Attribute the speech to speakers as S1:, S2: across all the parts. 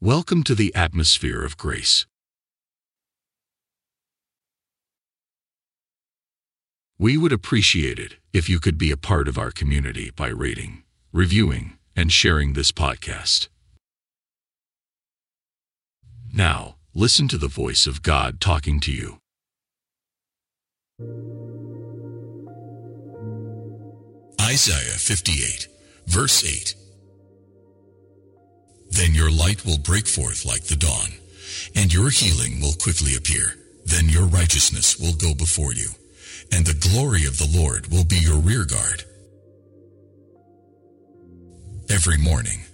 S1: Welcome to the atmosphere of grace. We would appreciate it if you could be a part of our community by rating, reviewing, and sharing this podcast. Now, listen to the voice of God talking to you. Isaiah 58, verse 8. Then your light will break forth like the dawn, and your healing will quickly appear. Then your righteousness will go before you, and the glory of the Lord will be your rear guard. Every morning,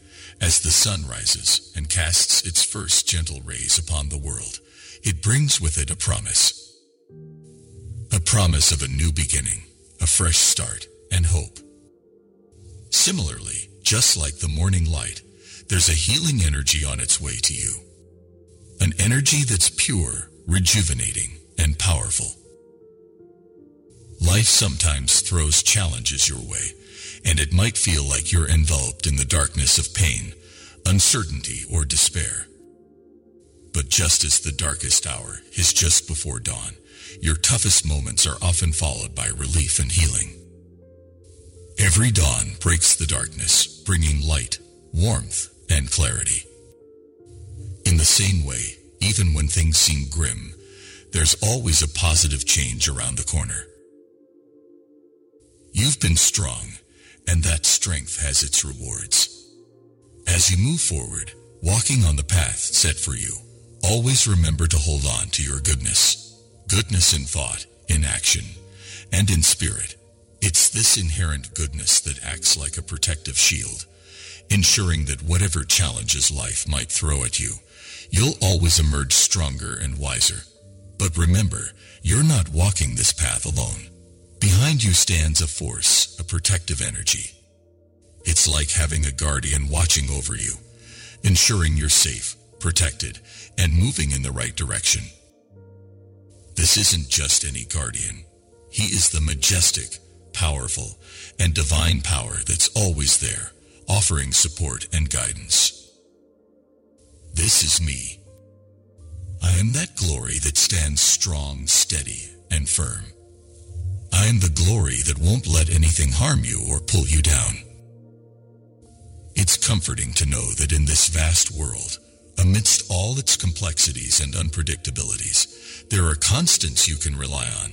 S1: as the sun rises and casts its first gentle rays upon the world, it brings with it a promise. A promise of a new beginning, a fresh start, and hope. Similarly, just like the morning light, there's a healing energy on its way to you. An energy that's pure, rejuvenating, and powerful. Life sometimes throws challenges your way, and it might feel like you're enveloped in the darkness of pain, uncertainty, or despair. But just as the darkest hour is just before dawn, your toughest moments are often followed by relief and healing. Every dawn breaks the darkness, bringing light, warmth, and clarity. In the same way, even when things seem grim, there's always a positive change around the corner. You've been strong, and that strength has its rewards. As you move forward, walking on the path set for you, always remember to hold on to your goodness. Goodness in thought, in action, and in spirit. It's this inherent goodness that acts like a protective shield, ensuring that whatever challenges life might throw at you, you'll always emerge stronger and wiser. But remember, you're not walking this path alone. Behind you stands a force, a protective energy. It's like having a guardian watching over you, ensuring you're safe, protected, and moving in the right direction. This isn't just any guardian. He is the majestic, powerful, and divine power that's always there, offering support and guidance. This is me. I am that glory that stands strong, steady, and firm. I am the glory that won't let anything harm you or pull you down. It's comforting to know that in this vast world, amidst all its complexities and unpredictabilities, there are constants you can rely on.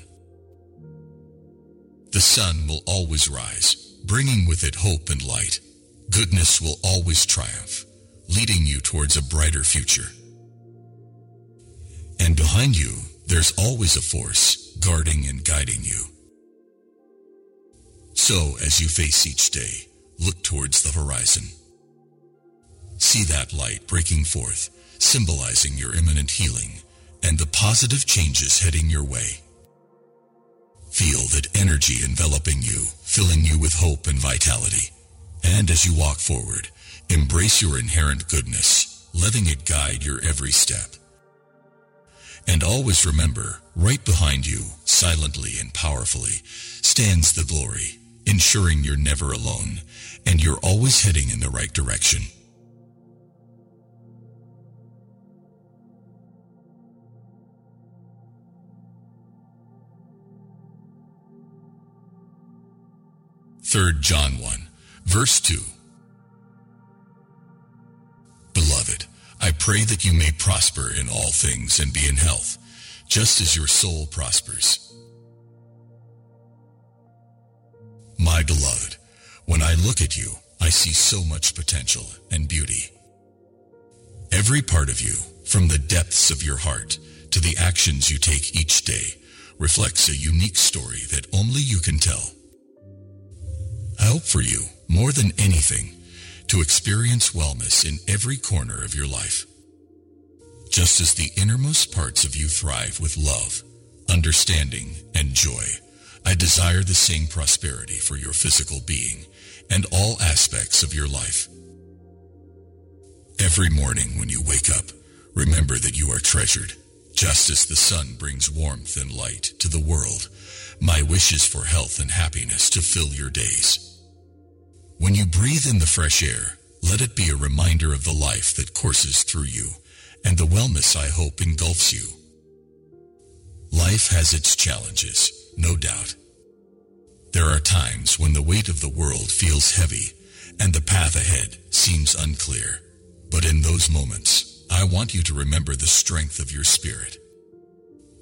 S1: The sun will always rise, bringing with it hope and light. Goodness will always triumph, leading you towards a brighter future. And behind you, there's always a force guarding and guiding you. So, as you face each day, look towards the horizon. See that light breaking forth, symbolizing your imminent healing and the positive changes heading your way. Feel that energy enveloping you, filling you with hope and vitality. And as you walk forward, embrace your inherent goodness, letting it guide your every step. And always remember, right behind you, silently and powerfully, stands the glory, ensuring you're never alone, and you're always heading in the right direction. Third John 1 Verse 2 Beloved, I pray that you may prosper in all things and be in health, just as your soul prospers. My beloved, when I look at you, I see so much potential and beauty. Every part of you, from the depths of your heart to the actions you take each day, reflects a unique story that only you can tell. I hope for you, more than anything, to experience wellness in every corner of your life. Just as the innermost parts of you thrive with love, understanding, and joy, I desire the same prosperity for your physical being and all aspects of your life. Every morning when you wake up, remember that you are treasured. Just as the sun brings warmth and light to the world, my wish is for health and happiness to fill your days. When you breathe in the fresh air, let it be a reminder of the life that courses through you and the wellness I hope engulfs you. Life has its challenges, no doubt. There are times when the weight of the world feels heavy and the path ahead seems unclear. But in those moments, I want you to remember the strength of your spirit.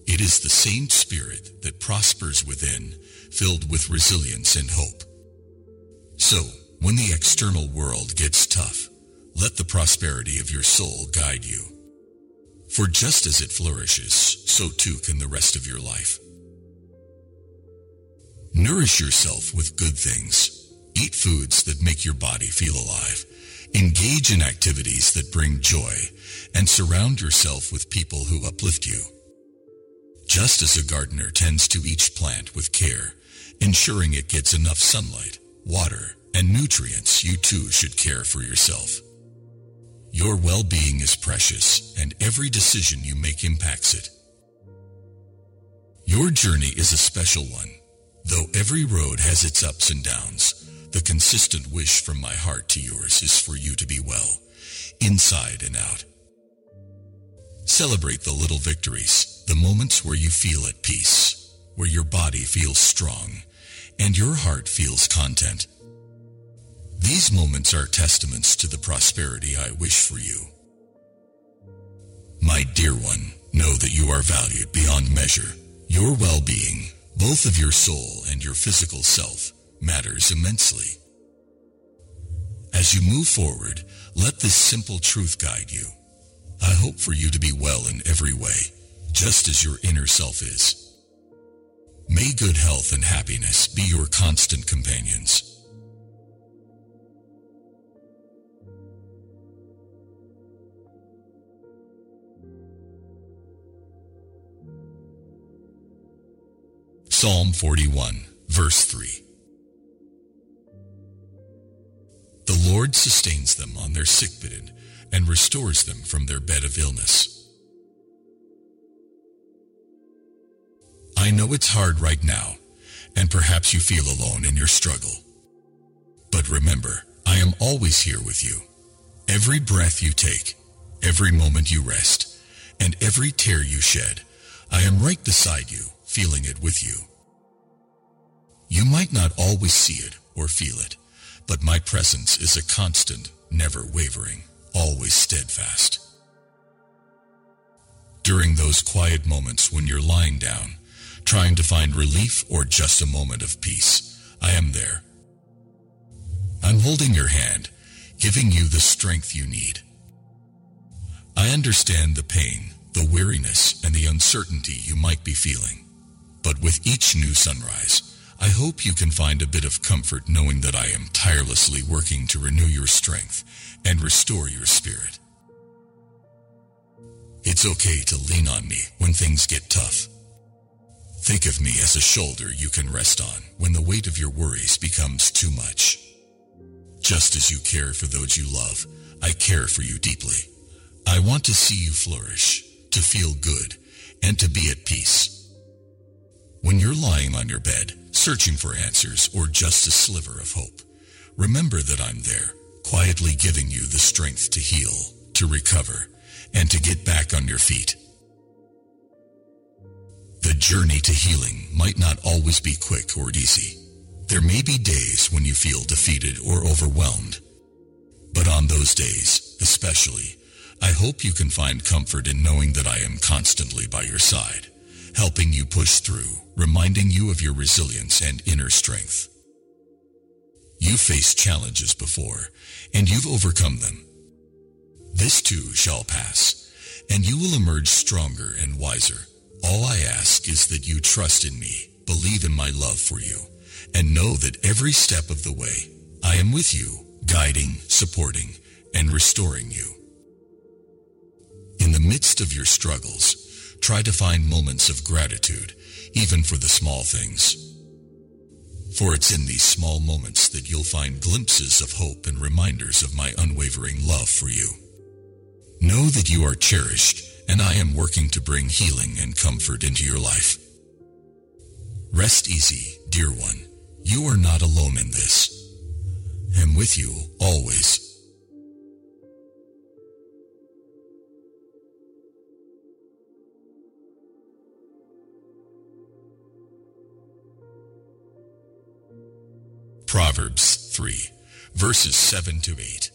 S1: It is the same spirit that prospers within, filled with resilience and hope. So, when the external world gets tough, let the prosperity of your soul guide you. For just as it flourishes, so too can the rest of your life. Nourish yourself with good things. Eat foods that make your body feel alive. Engage in activities that bring joy and surround yourself with people who uplift you. Just as a gardener tends to each plant with care, ensuring it gets enough sunlight, water, and nutrients, you too should care for yourself. Your well-being is precious, and every decision you make impacts it. Your journey is a special one. Though every road has its ups and downs, the consistent wish from my heart to yours is for you to be well, inside and out. Celebrate the little victories, the moments where you feel at peace, where your body feels strong, and your heart feels content. These moments are testaments to the prosperity I wish for you. My dear one, know that you are valued beyond measure. Your well-being, both of your soul and your physical self, matters immensely. As you move forward, let this simple truth guide you. I hope for you to be well in every way, just as your inner self is. May good health and happiness be your constant companions. Psalm 41, verse 3. The Lord sustains them on their sickbed and restores them from their bed of illness. I know it's hard right now, and perhaps you feel alone in your struggle. But remember, I am always here with you. Every breath you take, every moment you rest, and every tear you shed, I am right beside you, feeling it with you. You might not always see it or feel it, but my presence is a constant, never wavering, always steadfast. During those quiet moments when you're lying down, trying to find relief or just a moment of peace, I am there. I'm holding your hand, giving you the strength you need. I understand the pain, the weariness, and the uncertainty you might be feeling. But with each new sunrise, I hope you can find a bit of comfort knowing that I am tirelessly working to renew your strength and restore your spirit. It's okay to lean on me when things get tough. Think of me as a shoulder you can rest on when the weight of your worries becomes too much. Just as you care for those you love, I care for you deeply. I want to see you flourish, to feel good, and to be at peace. When you're lying on your bed, searching for answers or just a sliver of hope, remember that I'm there, quietly giving you the strength to heal, to recover, and to get back on your feet. The journey to healing might not always be quick or easy. There may be days when you feel defeated or overwhelmed. But on those days, especially, I hope you can find comfort in knowing that I am constantly by your side helping you push through, reminding you of your resilience and inner strength. You've faced challenges before, and you've overcome them. This too shall pass, and you will emerge stronger and wiser. All I ask is that you trust in me, believe in my love for you, and know that every step of the way, I am with you, guiding, supporting, and restoring you. In the midst of your struggles, Try to find moments of gratitude, even for the small things. For it's in these small moments that you'll find glimpses of hope and reminders of my unwavering love for you. Know that you are cherished, and I am working to bring healing and comfort into your life. Rest easy, dear one. You are not alone in this. I'm with you always. Proverbs 3, verses 7 to 8.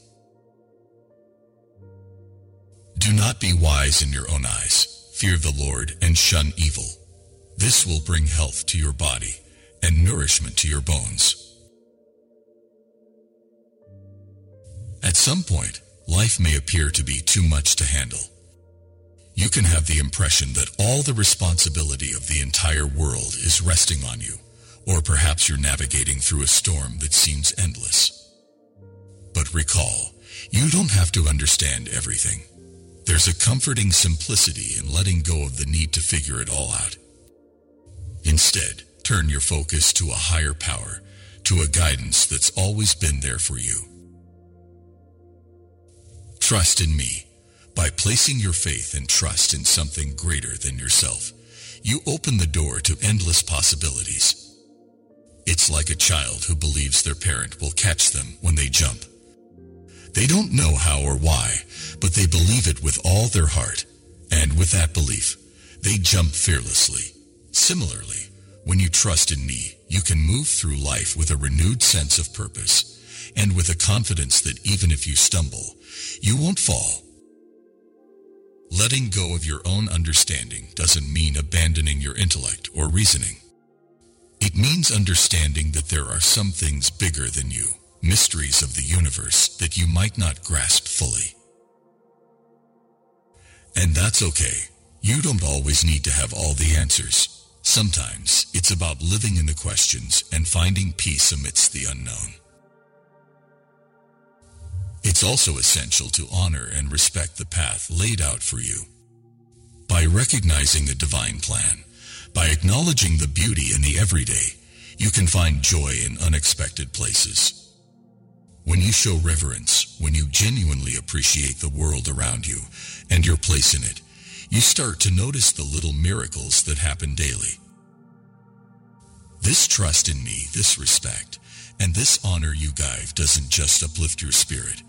S1: Do not be wise in your own eyes. Fear the Lord and shun evil. This will bring health to your body and nourishment to your bones. At some point, life may appear to be too much to handle. You can have the impression that all the responsibility of the entire world is resting on you, or perhaps you're navigating through a storm that seems endless. But recall, you don't have to understand everything. There's a comforting simplicity in letting go of the need to figure it all out. Instead, turn your focus to a higher power, to a guidance that's always been there for you. Trust in me. By placing your faith and trust in something greater than yourself, you open the door to endless possibilities. It's like a child who believes their parent will catch them when they jump. They don't know how or why, but they believe it with all their heart. And with that belief, they jump fearlessly. Similarly, when you trust in me, you can move through life with a renewed sense of purpose and with a confidence that even if you stumble, you won't fall. Letting go of your own understanding doesn't mean abandoning your intellect or reasoning. It means understanding that there are some things bigger than you mysteries of the universe that you might not grasp fully. And that's okay. You don't always need to have all the answers. Sometimes it's about living in the questions and finding peace amidst the unknown. It's also essential to honor and respect the path laid out for you. By recognizing the divine plan, by acknowledging the beauty in the everyday, you can find joy in unexpected places. When you show reverence, when you genuinely appreciate the world around you and your place in it, you start to notice the little miracles that happen daily. This trust in me, this respect, and this honor you give doesn't just uplift your spirit.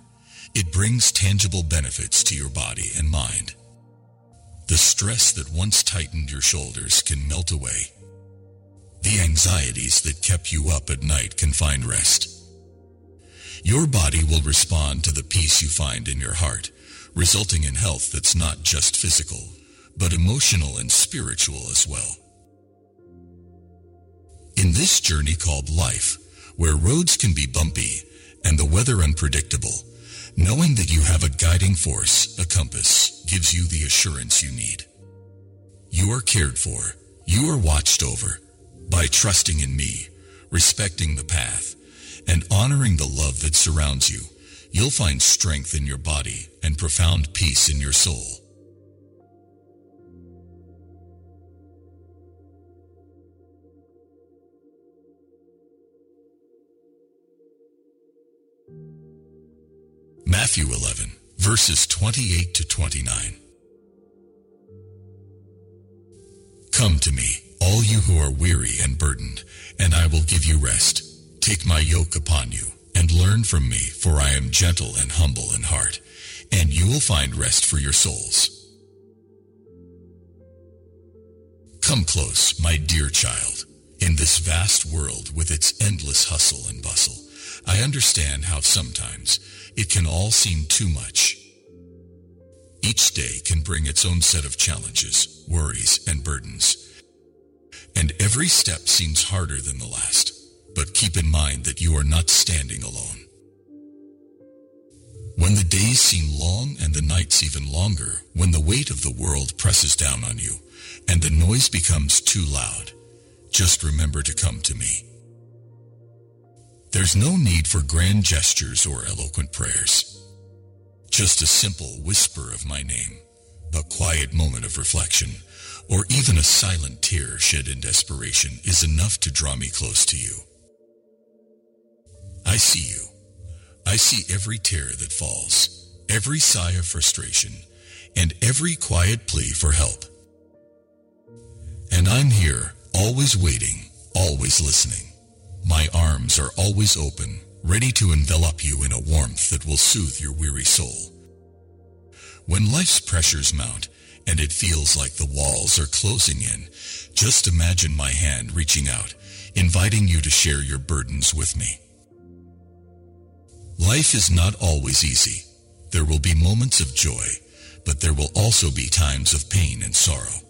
S1: It brings tangible benefits to your body and mind. The stress that once tightened your shoulders can melt away. The anxieties that kept you up at night can find rest. Your body will respond to the peace you find in your heart, resulting in health that's not just physical, but emotional and spiritual as well. In this journey called life, where roads can be bumpy and the weather unpredictable, knowing that you have a guiding force, a compass, gives you the assurance you need. You are cared for. You are watched over. By trusting in me, respecting the path, and honoring the love that surrounds you, you'll find strength in your body and profound peace in your soul. Matthew 11, verses 28 to 29. Come to me, all you who are weary and burdened, and I will give you rest. Take my yoke upon you and learn from me, for I am gentle and humble in heart, and you will find rest for your souls. Come close, my dear child. In this vast world with its endless hustle and bustle, I understand how sometimes it can all seem too much. Each day can bring its own set of challenges, worries, and burdens. And every step seems harder than the last. But keep in mind that you are not standing alone. When the days seem long and the nights even longer, when the weight of the world presses down on you and the noise becomes too loud, just remember to come to me. There's no need for grand gestures or eloquent prayers. Just a simple whisper of my name, a quiet moment of reflection, or even a silent tear shed in desperation is enough to draw me close to you. I see you. I see every tear that falls, every sigh of frustration, and every quiet plea for help. And I'm here, always waiting, always listening. My arms are always open, ready to envelop you in a warmth that will soothe your weary soul. When life's pressures mount and it feels like the walls are closing in, just imagine my hand reaching out, inviting you to share your burdens with me. Life is not always easy. There will be moments of joy, but there will also be times of pain and sorrow.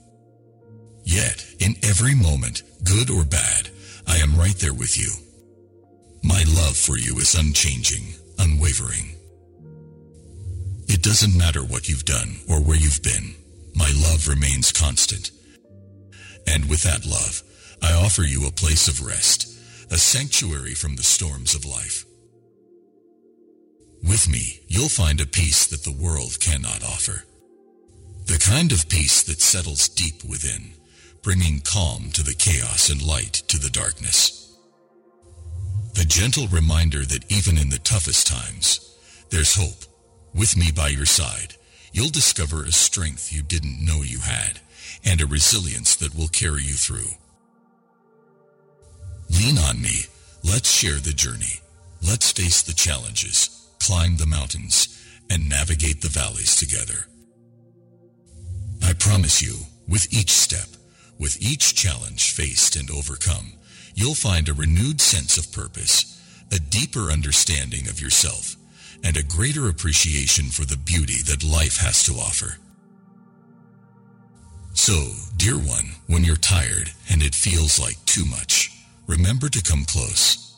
S1: Yet, in every moment, good or bad, I am right there with you. My love for you is unchanging, unwavering. It doesn't matter what you've done or where you've been. My love remains constant. And with that love, I offer you a place of rest, a sanctuary from the storms of life. With me, you'll find a peace that the world cannot offer. The kind of peace that settles deep within, bringing calm to the chaos and light to the darkness. The gentle reminder that even in the toughest times, there's hope. With me by your side, you'll discover a strength you didn't know you had and a resilience that will carry you through. Lean on me. Let's share the journey. Let's face the challenges, climb the mountains, and navigate the valleys together. I promise you, with each step, with each challenge faced and overcome, you'll find a renewed sense of purpose, a deeper understanding of yourself, and a greater appreciation for the beauty that life has to offer. So, dear one, when you're tired and it feels like too much, remember to come close.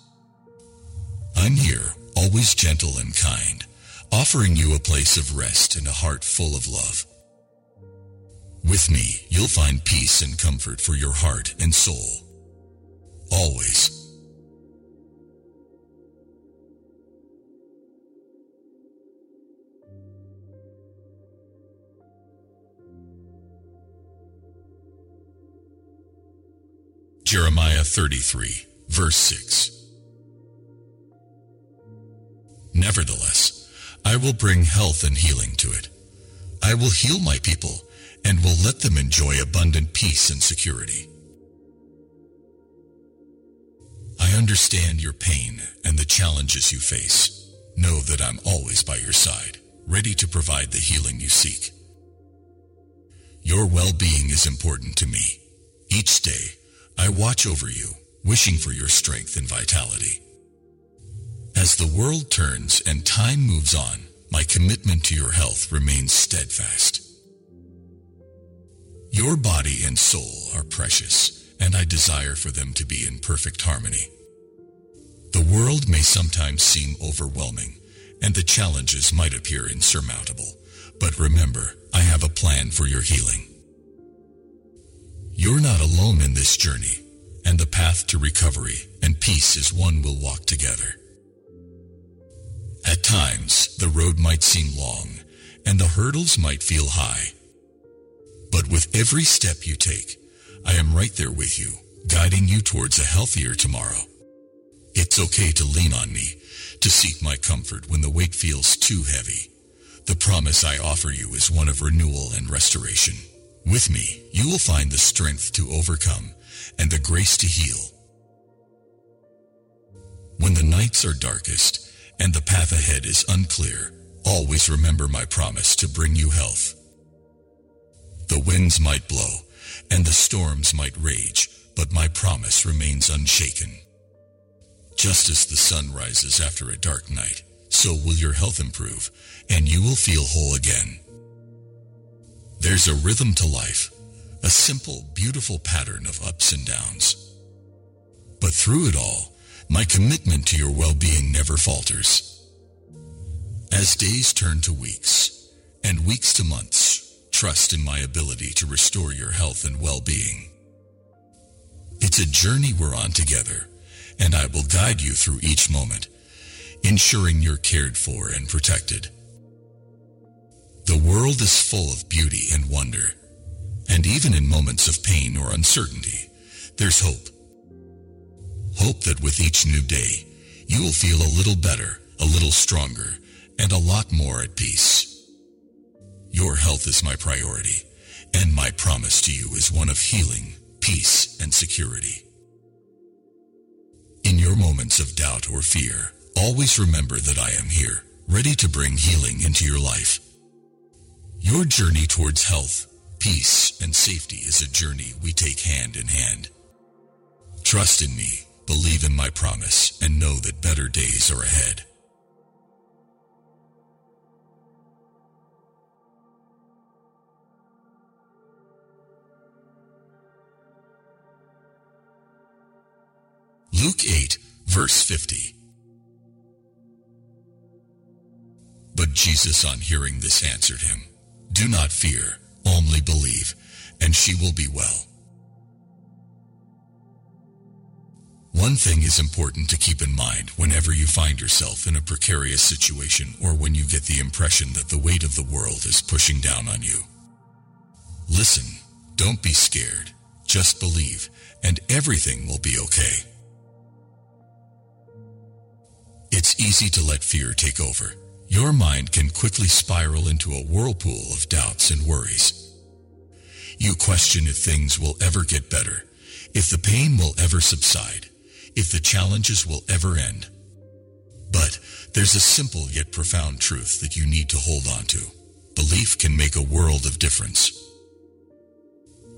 S1: I'm here, always gentle and kind, offering you a place of rest and a heart full of love. With me, you'll find peace and comfort for your heart and soul. Always. Jeremiah 33, verse 6. Nevertheless, I will bring health and healing to it. I will heal my people and will let them enjoy abundant peace and security. I understand your pain and the challenges you face. Know that I'm always by your side, ready to provide the healing you seek. Your well-being is important to me. Each day, I watch over you, wishing for your strength and vitality. As the world turns and time moves on, my commitment to your health remains steadfast. Your body and soul are precious, and I desire for them to be in perfect harmony. The world may sometimes seem overwhelming, and the challenges might appear insurmountable, but remember, I have a plan for your healing. You're not alone in this journey, and the path to recovery and peace is one we'll walk together. At times, the road might seem long, and the hurdles might feel high. But with every step you take, I am right there with you, guiding you towards a healthier tomorrow. It's okay to lean on me, to seek my comfort when the weight feels too heavy. The promise I offer you is one of renewal and restoration. With me, you will find the strength to overcome and the grace to heal. When the nights are darkest and the path ahead is unclear, always remember my promise to bring you health. The winds might blow and the storms might rage, but my promise remains unshaken. Just as the sun rises after a dark night, so will your health improve and you will feel whole again. There's a rhythm to life, a simple, beautiful pattern of ups and downs. But through it all, my commitment to your well-being never falters. As days turn to weeks, and weeks to months, trust in my ability to restore your health and well-being. It's a journey we're on together, and I will guide you through each moment, ensuring you're cared for and protected. The world is full of beauty and wonder, and even in moments of pain or uncertainty, there's hope. Hope that with each new day, you will feel a little better, a little stronger, and a lot more at peace. Your health is my priority, and my promise to you is one of healing, peace, and security. In your moments of doubt or fear, always remember that I am here, ready to bring healing into your life. Your journey towards health, peace, and safety is a journey we take hand in hand. Trust in me, believe in my promise, and know that better days are ahead. Luke 8, verse 50. But Jesus on hearing this answered him, Do not fear, only believe, and she will be well. One thing is important to keep in mind whenever you find yourself in a precarious situation or when you get the impression that the weight of the world is pushing down on you. Listen, don't be scared. Just believe, and everything will be okay. It's easy to let fear take over. Your mind can quickly spiral into a whirlpool of doubts and worries. You question if things will ever get better, if the pain will ever subside, if the challenges will ever end. But there's a simple yet profound truth that you need to hold on to. Belief can make a world of difference.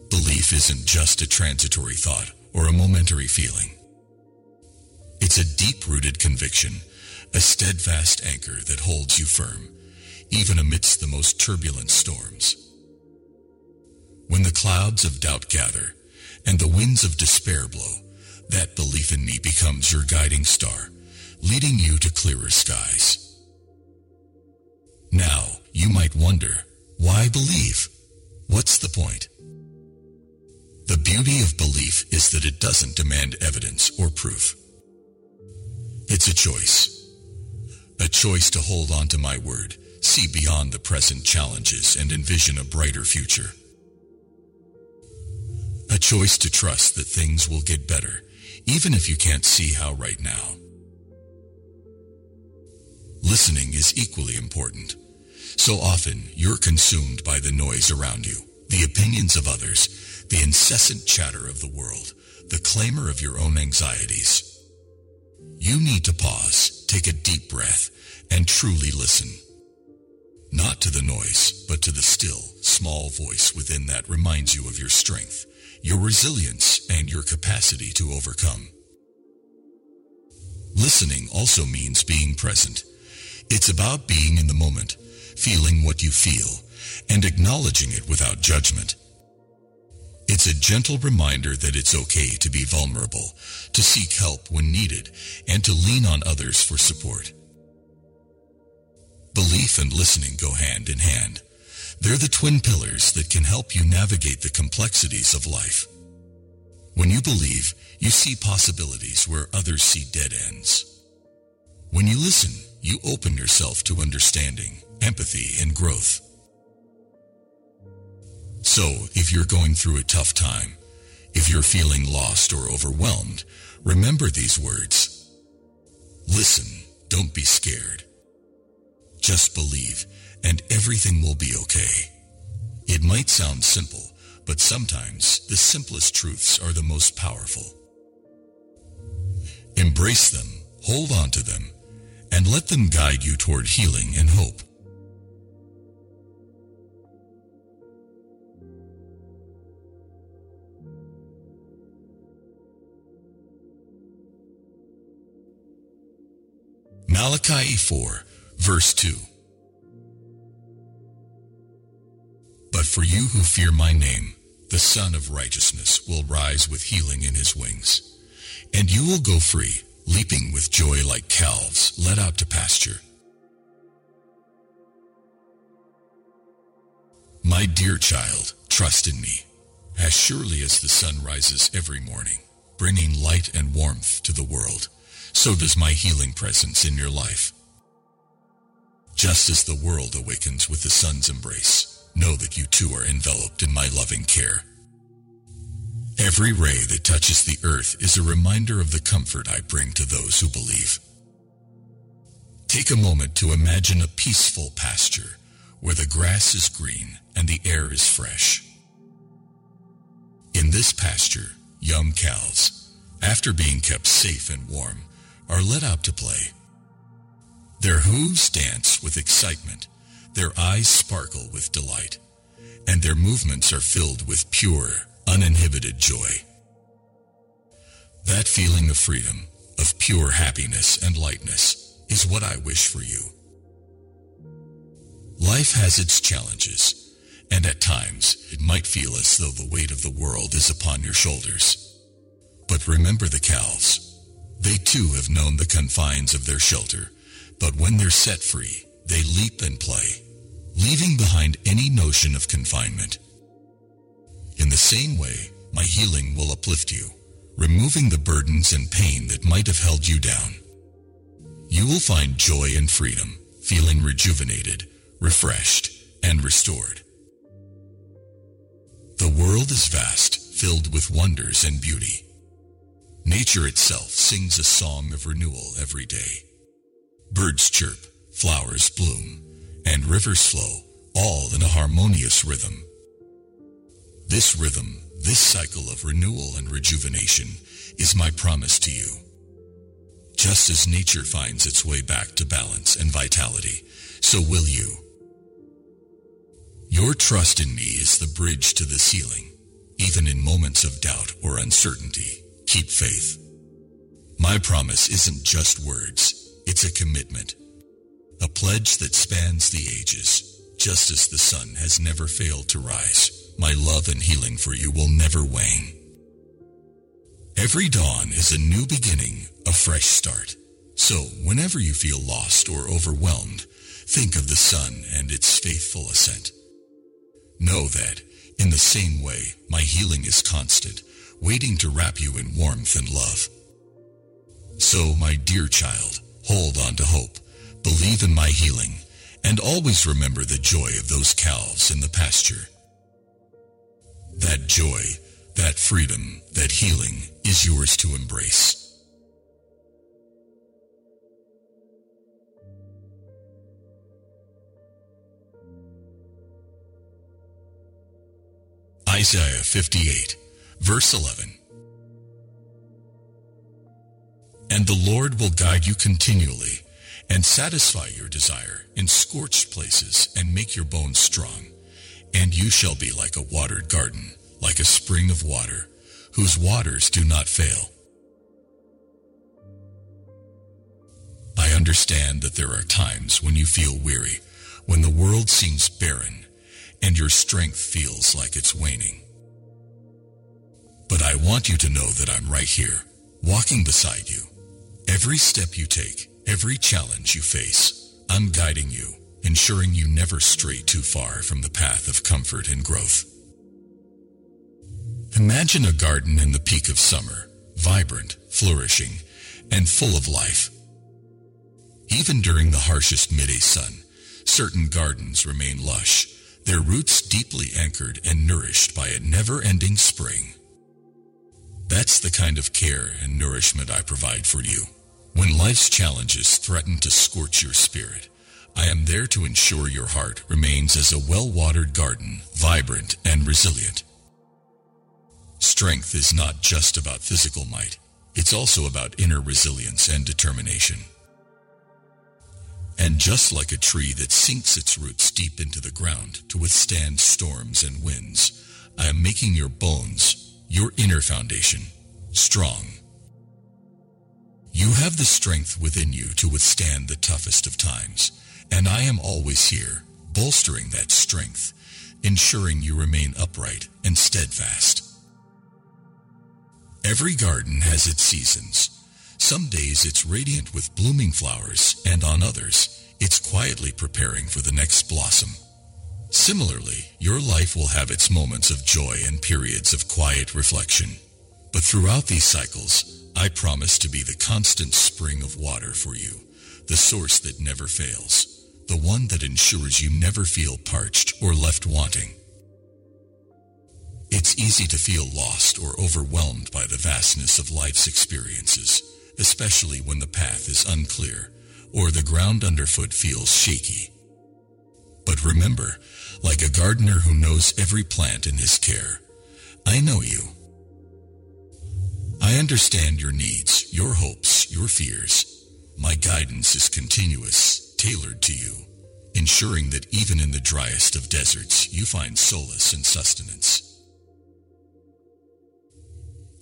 S1: Belief isn't just a transitory thought or a momentary feeling. It's a deep-rooted conviction, a steadfast anchor that holds you firm, even amidst the most turbulent storms. When the clouds of doubt gather and the winds of despair blow, that belief in me becomes your guiding star, leading you to clearer skies. Now, you might wonder, why believe? What's the point? The beauty of belief is that it doesn't demand evidence or proof. It's a choice. A choice to hold on to my word, see beyond the present challenges, and envision a brighter future. A choice to trust that things will get better even if you can't see how right now. Listening is equally important. So often, you're consumed by the noise around you, the opinions of others, the incessant chatter of the world, the clamor of your own anxieties. You need to pause, take a deep breath, and truly listen. Not to the noise, but to the still, small voice within that reminds you of your strength, your resilience, and your capacity to overcome. Listening also means being present. It's about being in the moment, feeling what you feel, and acknowledging it without judgment. It's a gentle reminder that it's okay to be vulnerable, to seek help when needed, and to lean on others for support. Belief and listening go hand in hand. They're the twin pillars that can help you navigate the complexities of life. When you believe, you see possibilities where others see dead ends. When you listen, you open yourself to understanding, empathy, and growth. So, if you're going through a tough time, if you're feeling lost or overwhelmed, remember these words. Listen, don't be scared. Just believe and everything will be okay. It might sound simple, but sometimes the simplest truths are the most powerful. Embrace them, hold on to them, and let them guide you toward healing and hope. Malachi 4, verse 2. But for you who fear my name, the Sun of Righteousness will rise with healing in his wings. And you will go free, leaping with joy like calves led out to pasture. My dear child, trust in me. As surely as the sun rises every morning, bringing light and warmth to the world, so does my healing presence in your life. Just as the world awakens with the sun's embrace, know that you too are enveloped in my loving care. Every ray that touches the earth is a reminder of the comfort I bring to those who believe. Take a moment to imagine a peaceful pasture where the grass is green and the air is fresh. In this pasture, young cows, after being kept safe and warm, are let out to play. Their hooves dance with excitement their eyes sparkle with delight, and their movements are filled with pure, uninhibited joy. That feeling of freedom, of pure happiness and lightness, is what I wish for you. Life has its challenges, and at times it might feel as though the weight of the world is upon your shoulders. But remember the cows. They too have known the confines of their shelter, but when they're set free, they leap and play, leaving behind any notion of confinement. In the same way, my healing will uplift you, removing the burdens and pain that might have held you down. You will find joy and freedom, feeling rejuvenated, refreshed, and restored. The world is vast, filled with wonders and beauty. Nature itself sings a song of renewal every day. Birds chirp, flowers bloom, and rivers flow, all in a harmonious rhythm. This rhythm, this cycle of renewal and rejuvenation is my promise to you. Just as nature finds its way back to balance and vitality, so will you. Your trust in me is the bridge to the ceiling. Even in moments of doubt or uncertainty, keep faith. My promise isn't just words, it's a commitment. A pledge that spans the ages. Just as the sun has never failed to rise, my love and healing for you will never wane. Every dawn is a new beginning, a fresh start. So whenever you feel lost or overwhelmed, think of the sun and its faithful ascent. Know that, in the same way, my healing is constant, waiting to wrap you in warmth and love. So, my dear child, hold on to hope, believe in my healing, and always remember the joy of those calves in the pasture. That joy, that freedom, that healing is yours to embrace. Isaiah 58, verse 11. And the Lord will guide you continually and satisfy your desire in scorched places and make your bones strong. And you shall be like a watered garden, like a spring of water, whose waters do not fail. I understand that there are times when you feel weary, when the world seems barren, and your strength feels like it's waning. But I want you to know that I'm right here, walking beside you. Every step you take, every challenge you face, I'm guiding you, ensuring you never stray too far from the path of comfort and growth. Imagine a garden in the peak of summer, vibrant, flourishing, and full of life. Even during the harshest midday sun, certain gardens remain lush, their roots deeply anchored and nourished by a never-ending spring. That's the kind of care and nourishment I provide for you. When life's challenges threaten to scorch your spirit, I am there to ensure your heart remains as a well-watered garden, vibrant and resilient. Strength is not just about physical might. It's also about inner resilience and determination. And just like a tree that sinks its roots deep into the ground to withstand storms and winds, I am making your bones, your inner foundation, strong. You have the strength within you to withstand the toughest of times, and I am always here, bolstering that strength, ensuring you remain upright and steadfast. Every garden has its seasons, some days it's radiant with blooming flowers, and on others, it's quietly preparing for the next blossom. Similarly, your life will have its moments of joy and periods of quiet reflection. But throughout these cycles, I promise to be the constant spring of water for you, the source that never fails, the one that ensures you never feel parched or left wanting. It's easy to feel lost or overwhelmed by the vastness of life's experiences especially when the path is unclear or the ground underfoot feels shaky. But remember, like a gardener who knows every plant in his care, I know you. I understand your needs, your hopes, your fears. My guidance is continuous, tailored to you, ensuring that even in the driest of deserts, you find solace and sustenance.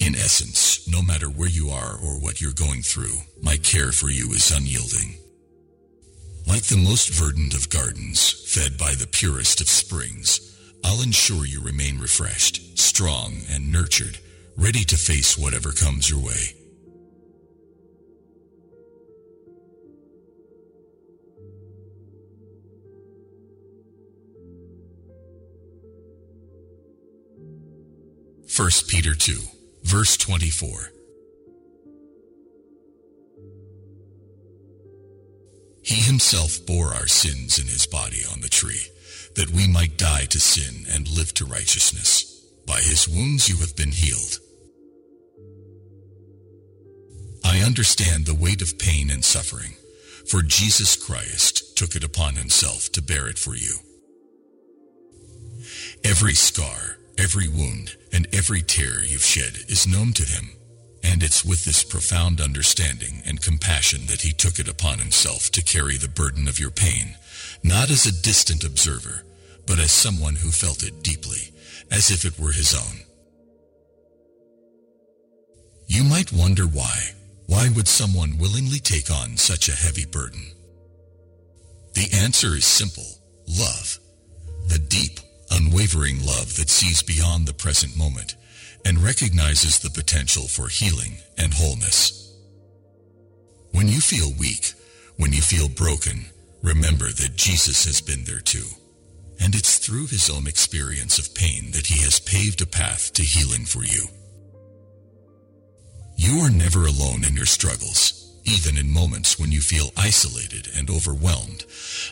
S1: In essence, no matter where you are or what you're going through, my care for you is unyielding. Like the most verdant of gardens, fed by the purest of springs, I'll ensure you remain refreshed, strong, and nurtured, ready to face whatever comes your way. First Peter 2, verse 24. He himself bore our sins in his body on the tree, that we might die to sin and live to righteousness. By his wounds you have been healed. I understand the weight of pain and suffering, for Jesus Christ took it upon himself to bear it for you. Every scar, every wound, and every tear you've shed is known to him, and it's with this profound understanding and compassion that he took it upon himself to carry the burden of your pain, not as a distant observer, but as someone who felt it deeply, as if it were his own. You might wonder why. Why would someone willingly take on such a heavy burden? The answer is simple. Love. The deep, unwavering love that sees beyond the present moment and recognizes the potential for healing and wholeness. When you feel weak, when you feel broken, remember that Jesus has been there too. And it's through his own experience of pain that he has paved a path to healing for you. You are never alone in your struggles, even in moments when you feel isolated and overwhelmed.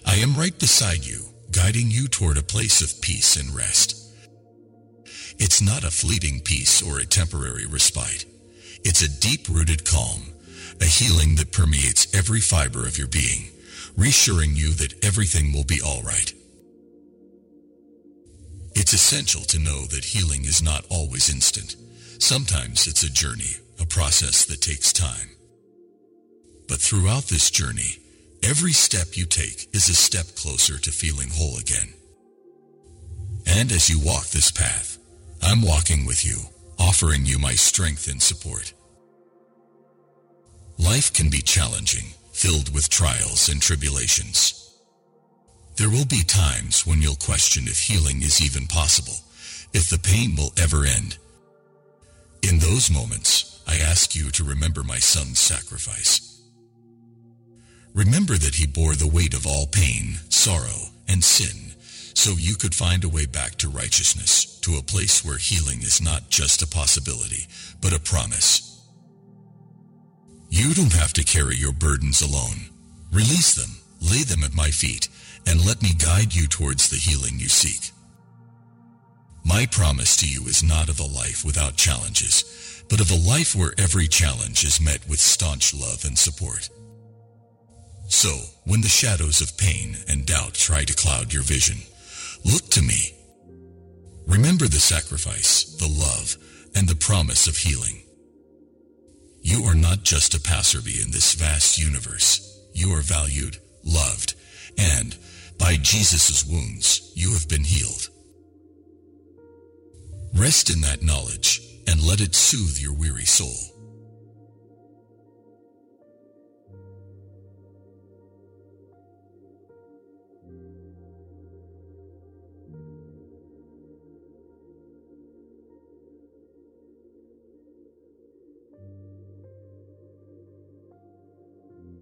S1: I am right beside you, guiding you toward a place of peace and rest. It's not a fleeting peace or a temporary respite. It's a deep-rooted calm, a healing that permeates every fiber of your being, reassuring you that everything will be all right. It's essential to know that healing is not always instant. Sometimes it's a journey, a process that takes time. But throughout this journey, every step you take is a step closer to feeling whole again. And as you walk this path, I'm walking with you, offering you my strength and support. Life can be challenging, filled with trials and tribulations. There will be times when you'll question if healing is even possible, if the pain will ever end. In those moments, I ask you to remember my son's sacrifice. Remember that he bore the weight of all pain, sorrow, and sin, so you could find a way back to righteousness, to a place where healing is not just a possibility, but a promise. You don't have to carry your burdens alone. Release them, lay them at my feet, and let me guide you towards the healing you seek. My promise to you is not of a life without challenges, but of a life where every challenge is met with staunch love and support. So, when the shadows of pain and doubt try to cloud your vision, look to me. Remember the sacrifice, the love, and the promise of healing. You are not just a passerby in this vast universe. You are valued, loved, and by Jesus' wounds, you have been healed. Rest in that knowledge and let it soothe your weary soul.